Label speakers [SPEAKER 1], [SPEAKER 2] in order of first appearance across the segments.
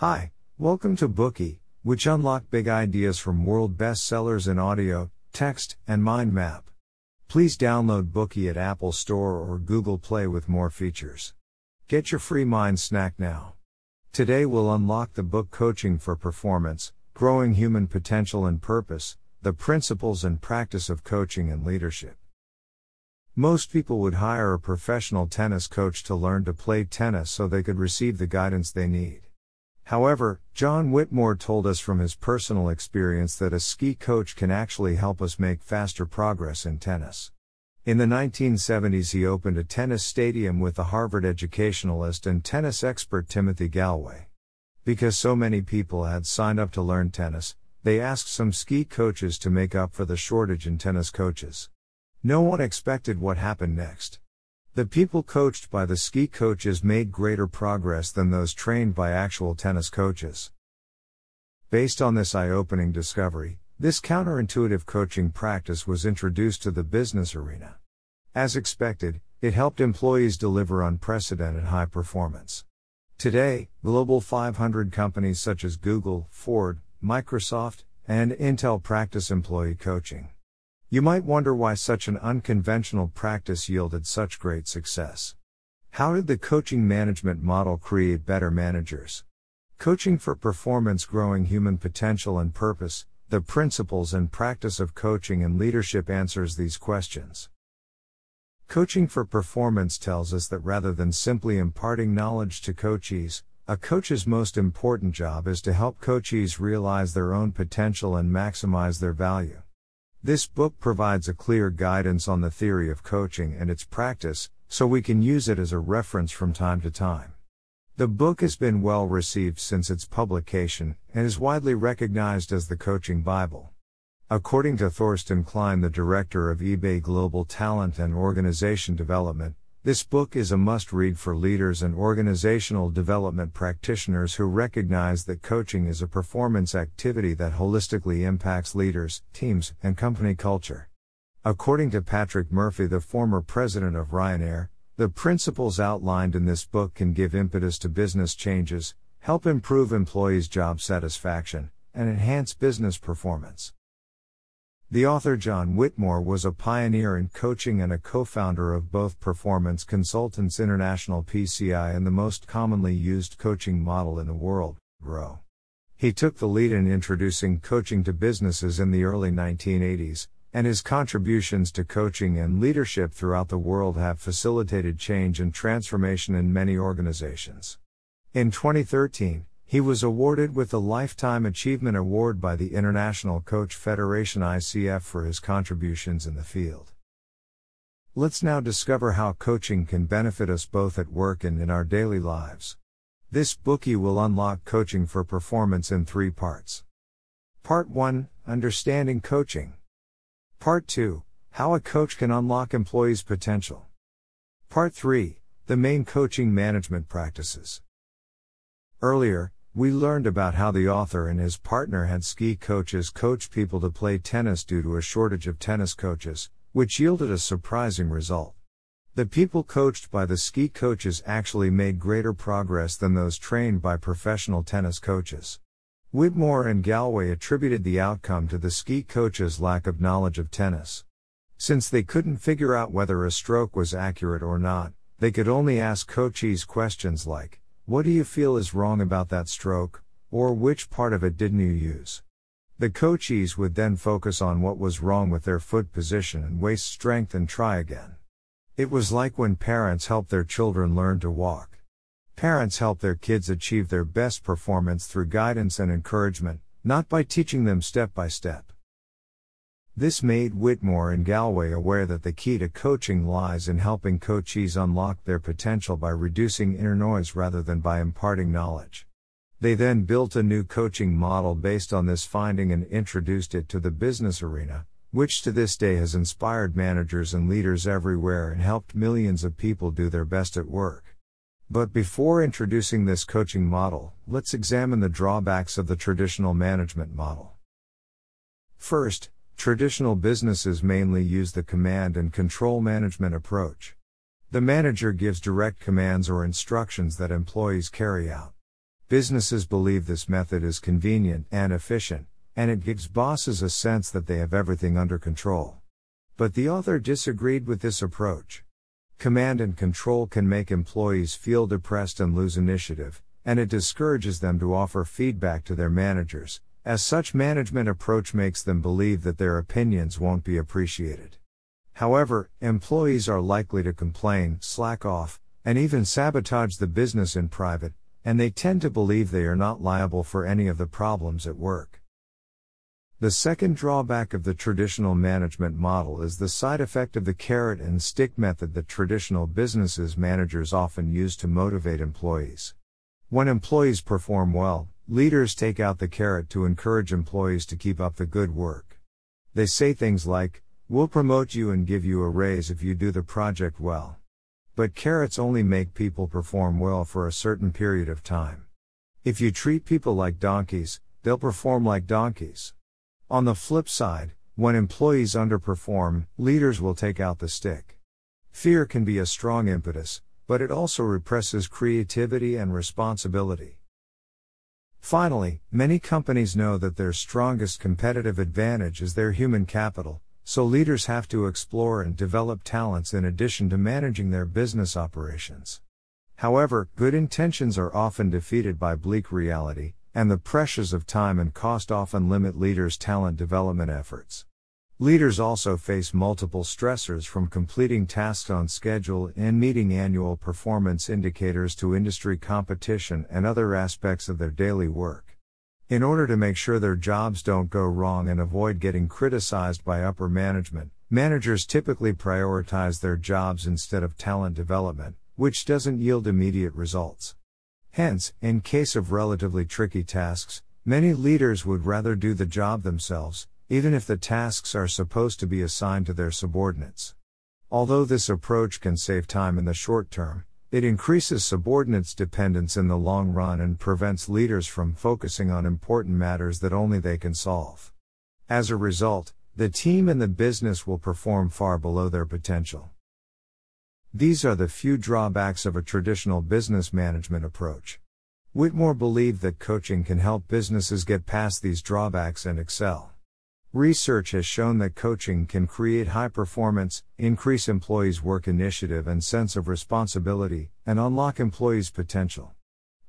[SPEAKER 1] Hi, welcome to Bookey, which unlock big ideas from world bestsellers in audio, text, and mind map. Please download Bookey at Apple Store or Google Play with more features. Get your free mind snack now. Today we'll unlock the book Coaching for Performance, Growing Human Potential and Purpose, the principles and practice of coaching and leadership. Most people would hire a professional tennis coach to learn to play tennis so they could receive the guidance they need. However, John Whitmore told us from his personal experience that a ski coach can actually help us make faster progress in tennis. In the 1970s, he opened a tennis stadium with the Harvard educationalist and tennis expert Timothy Gallwey. Because so many people had signed up to learn tennis, they asked some ski coaches to make up for the shortage in tennis coaches. No one expected what happened next. The people coached by the ski coaches made greater progress than those trained by actual tennis coaches. Based on this eye opening discovery, this counterintuitive coaching practice was introduced to the business arena. As expected, it helped employees deliver unprecedented high performance. Today, Global 500 companies such as Google, Ford, Microsoft, and Intel practice employee coaching. You might wonder why such an unconventional practice yielded such great success. How did the coaching management model create better managers? Coaching for performance growing human potential and purpose, the principles and practice of coaching and leadership answers these questions. Coaching for performance tells us that rather than simply imparting knowledge to coachees, a coach's most important job is to help coachees realize their own potential and maximize their value. This book provides a clear guidance on the theory of coaching and its practice, so we can use it as a reference from time to time. The book has been well received since its publication and is widely recognized as the coaching Bible. According to Thorsten Klein, the director of eBay Global Talent and Organization Development, this book is a must read for leaders and organizational development practitioners who recognize that coaching is a performance activity that holistically impacts leaders, teams, and company culture. According to Patrick Murphy, the former president of Ryanair, the principles outlined in this book can give impetus to business changes, help improve employees' job satisfaction, and enhance business performance. The author John Whitmore was a pioneer in coaching and a co founder of both Performance Consultants International PCI and the most commonly used coaching model in the world, GROW. He took the lead in introducing coaching to businesses in the early 1980s, and his contributions to coaching and leadership throughout the world have facilitated change and transformation in many organizations. In 2013, he was awarded with the Lifetime Achievement Award by the International Coach Federation ICF for his contributions in the field. Let's now discover how coaching can benefit us both at work and in our daily lives. This Bookey will unlock coaching for performance in three parts. Part 1 Understanding Coaching. Part 2 How a coach can unlock employees' potential. Part 3 The main coaching management practices. Earlier, we learned about how the author and his partner had ski coaches coach people to play tennis due to a shortage of tennis coaches, which yielded a surprising result. The people coached by the ski coaches actually made greater progress than those trained by professional tennis coaches. Whitmore and Gallwey attributed the outcome to the ski coaches' lack of knowledge of tennis. Since they couldn't figure out whether a stroke was accurate or not, they could only ask coachees questions like, what do you feel is wrong about that stroke, or which part of it didn't you use? The coachees would then focus on what was wrong with their foot position and waist strength and try again. It was like when parents help their children learn to walk. Parents help their kids achieve their best performance through guidance and encouragement, not by teaching them step by step. This made Whitmore and Gallwey aware that the key to coaching lies in helping coachees unlock their potential by reducing inner noise rather than by imparting knowledge. They then built a new coaching model based on this finding and introduced it to the business arena, which to this day has inspired managers and leaders everywhere and helped millions of people do their best at work. But before introducing this coaching model, let's examine the drawbacks of the traditional management model. First, Traditional businesses mainly use the command and control management approach. The manager gives direct commands or instructions that employees carry out. Businesses believe this method is convenient and efficient, and it gives bosses a sense that they have everything under control. But the author disagreed with this approach. Command and control can make employees feel depressed and lose initiative, and it discourages them to offer feedback to their managers, as such management approach makes them believe that their opinions won't be appreciated. However, employees are likely to complain, slack off, and even sabotage the business in private, and they tend to believe they are not liable for any of the problems at work. The second drawback of the traditional management model is the side effect of the carrot and stick method that traditional businesses managers often use to motivate employees. When employees perform well, leaders take out the carrot to encourage employees to keep up the good work. They say things like, We'll promote you and give you a raise if you do the project well. But carrots only make people perform well for a certain period of time. If you treat people like donkeys, they'll perform like donkeys. On the flip side, when employees underperform, leaders will take out the stick. Fear can be a strong impetus, but it also represses creativity and responsibility. Finally, many companies know that their strongest competitive advantage is their human capital, so leaders have to explore and develop talents in addition to managing their business operations. However, good intentions are often defeated by bleak reality, and the pressures of time and cost often limit leaders' talent development efforts. Leaders also face multiple stressors from completing tasks on schedule and meeting annual performance indicators to industry competition and other aspects of their daily work. In order to make sure their jobs don't go wrong and avoid getting criticized by upper management, managers typically prioritize their jobs instead of talent development, which doesn't yield immediate results. Hence, in case of relatively tricky tasks, many leaders would rather do the job themselves, even if the tasks are supposed to be assigned to their subordinates. Although this approach can save time in the short term, it increases subordinates' dependence in the long run and prevents leaders from focusing on important matters that only they can solve. As a result, the team and the business will perform far below their potential. These are the few drawbacks of a traditional business management approach. Whitmore believed that coaching can help businesses get past these drawbacks and excel. Research has shown that coaching can create high performance, increase employees' work initiative and sense of responsibility, and unlock employees' potential.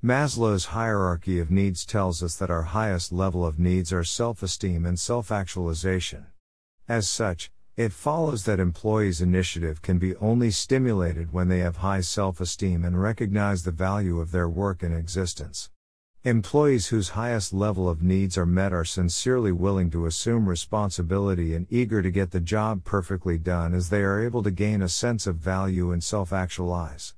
[SPEAKER 1] Maslow's hierarchy of needs tells us that our highest level of needs are self esteem and self actualization. As such, it follows that employees' initiative can be only stimulated when they have high self esteem and recognize the value of their work and existence. Employees whose highest level of needs are met are sincerely willing to assume responsibility and eager to get the job perfectly done as they are able to gain a sense of value and self actualize.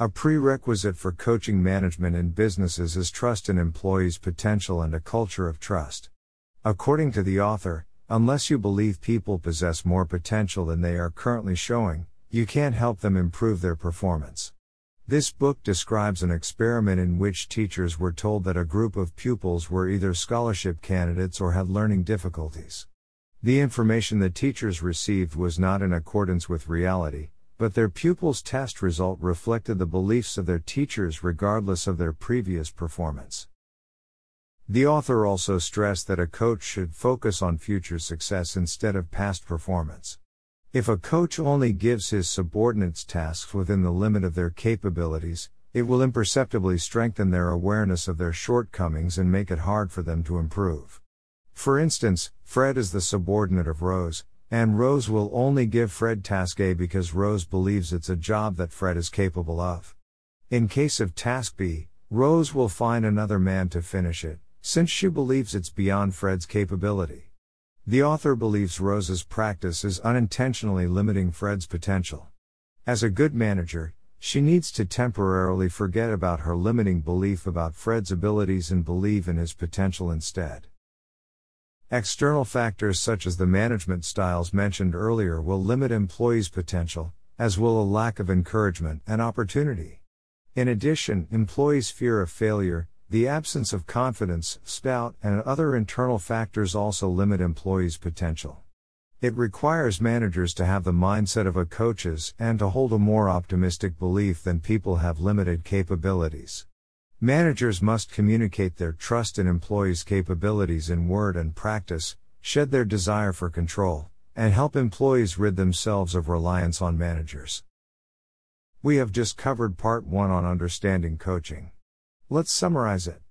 [SPEAKER 1] A prerequisite for coaching management in businesses is trust in employees' potential and a culture of trust. According to the author, unless you believe people possess more potential than they are currently showing, you can't help them improve their performance. This book describes an experiment in which teachers were told that a group of pupils were either scholarship candidates or had learning difficulties. The information the teachers received was not in accordance with reality, but their pupils' test result reflected the beliefs of their teachers regardless of their previous performance. The author also stressed that a coach should focus on future success instead of past performance. If a coach only gives his subordinates tasks within the limit of their capabilities, it will imperceptibly strengthen their awareness of their shortcomings and make it hard for them to improve. For instance, Fred is the subordinate of Rose, and Rose will only give Fred task A because Rose believes it's a job that Fred is capable of. In case of task B, Rose will find another man to finish it, since she believes it's beyond Fred's capability. The author believes Rose's practice is unintentionally limiting Fred's potential. As a good manager, she needs to temporarily forget about her limiting belief about Fred's abilities and believe in his potential instead. External factors such as the management styles mentioned earlier will limit employees' potential, as will a lack of encouragement and opportunity. In addition, employees' fear of failure, the absence of confidence, stout, and other internal factors also limit employees' potential. It requires managers to have the mindset of a coach's and to hold a more optimistic belief than people have limited capabilities. Managers must communicate their trust in employees' capabilities in word and practice, shed their desire for control, and help employees rid themselves of reliance on managers. We have just covered part 1 on understanding coaching. Let's summarize it.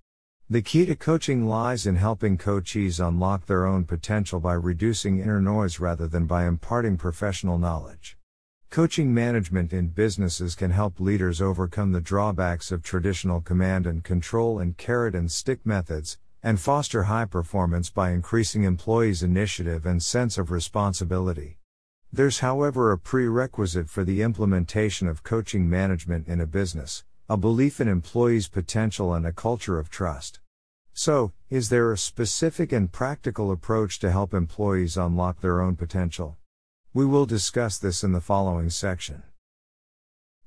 [SPEAKER 1] The key to coaching lies in helping coachees unlock their own potential by reducing inner noise rather than by imparting professional knowledge. Coaching management in businesses can help leaders overcome the drawbacks of traditional command and control and carrot and stick methods, and foster high performance by increasing employees' initiative and sense of responsibility. There's, however, a prerequisite for the implementation of coaching management in a business a belief in employees' potential and a culture of trust. So, is there a specific and practical approach to help employees unlock their own potential? We will discuss this in the following section.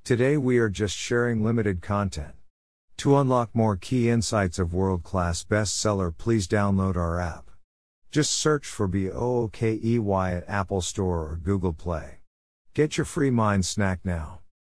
[SPEAKER 1] Today we are just sharing limited content. To unlock more key insights of world class bestseller, please download our app. Just search for BOOKEY at Apple Store or Google Play. Get your free mind snack now.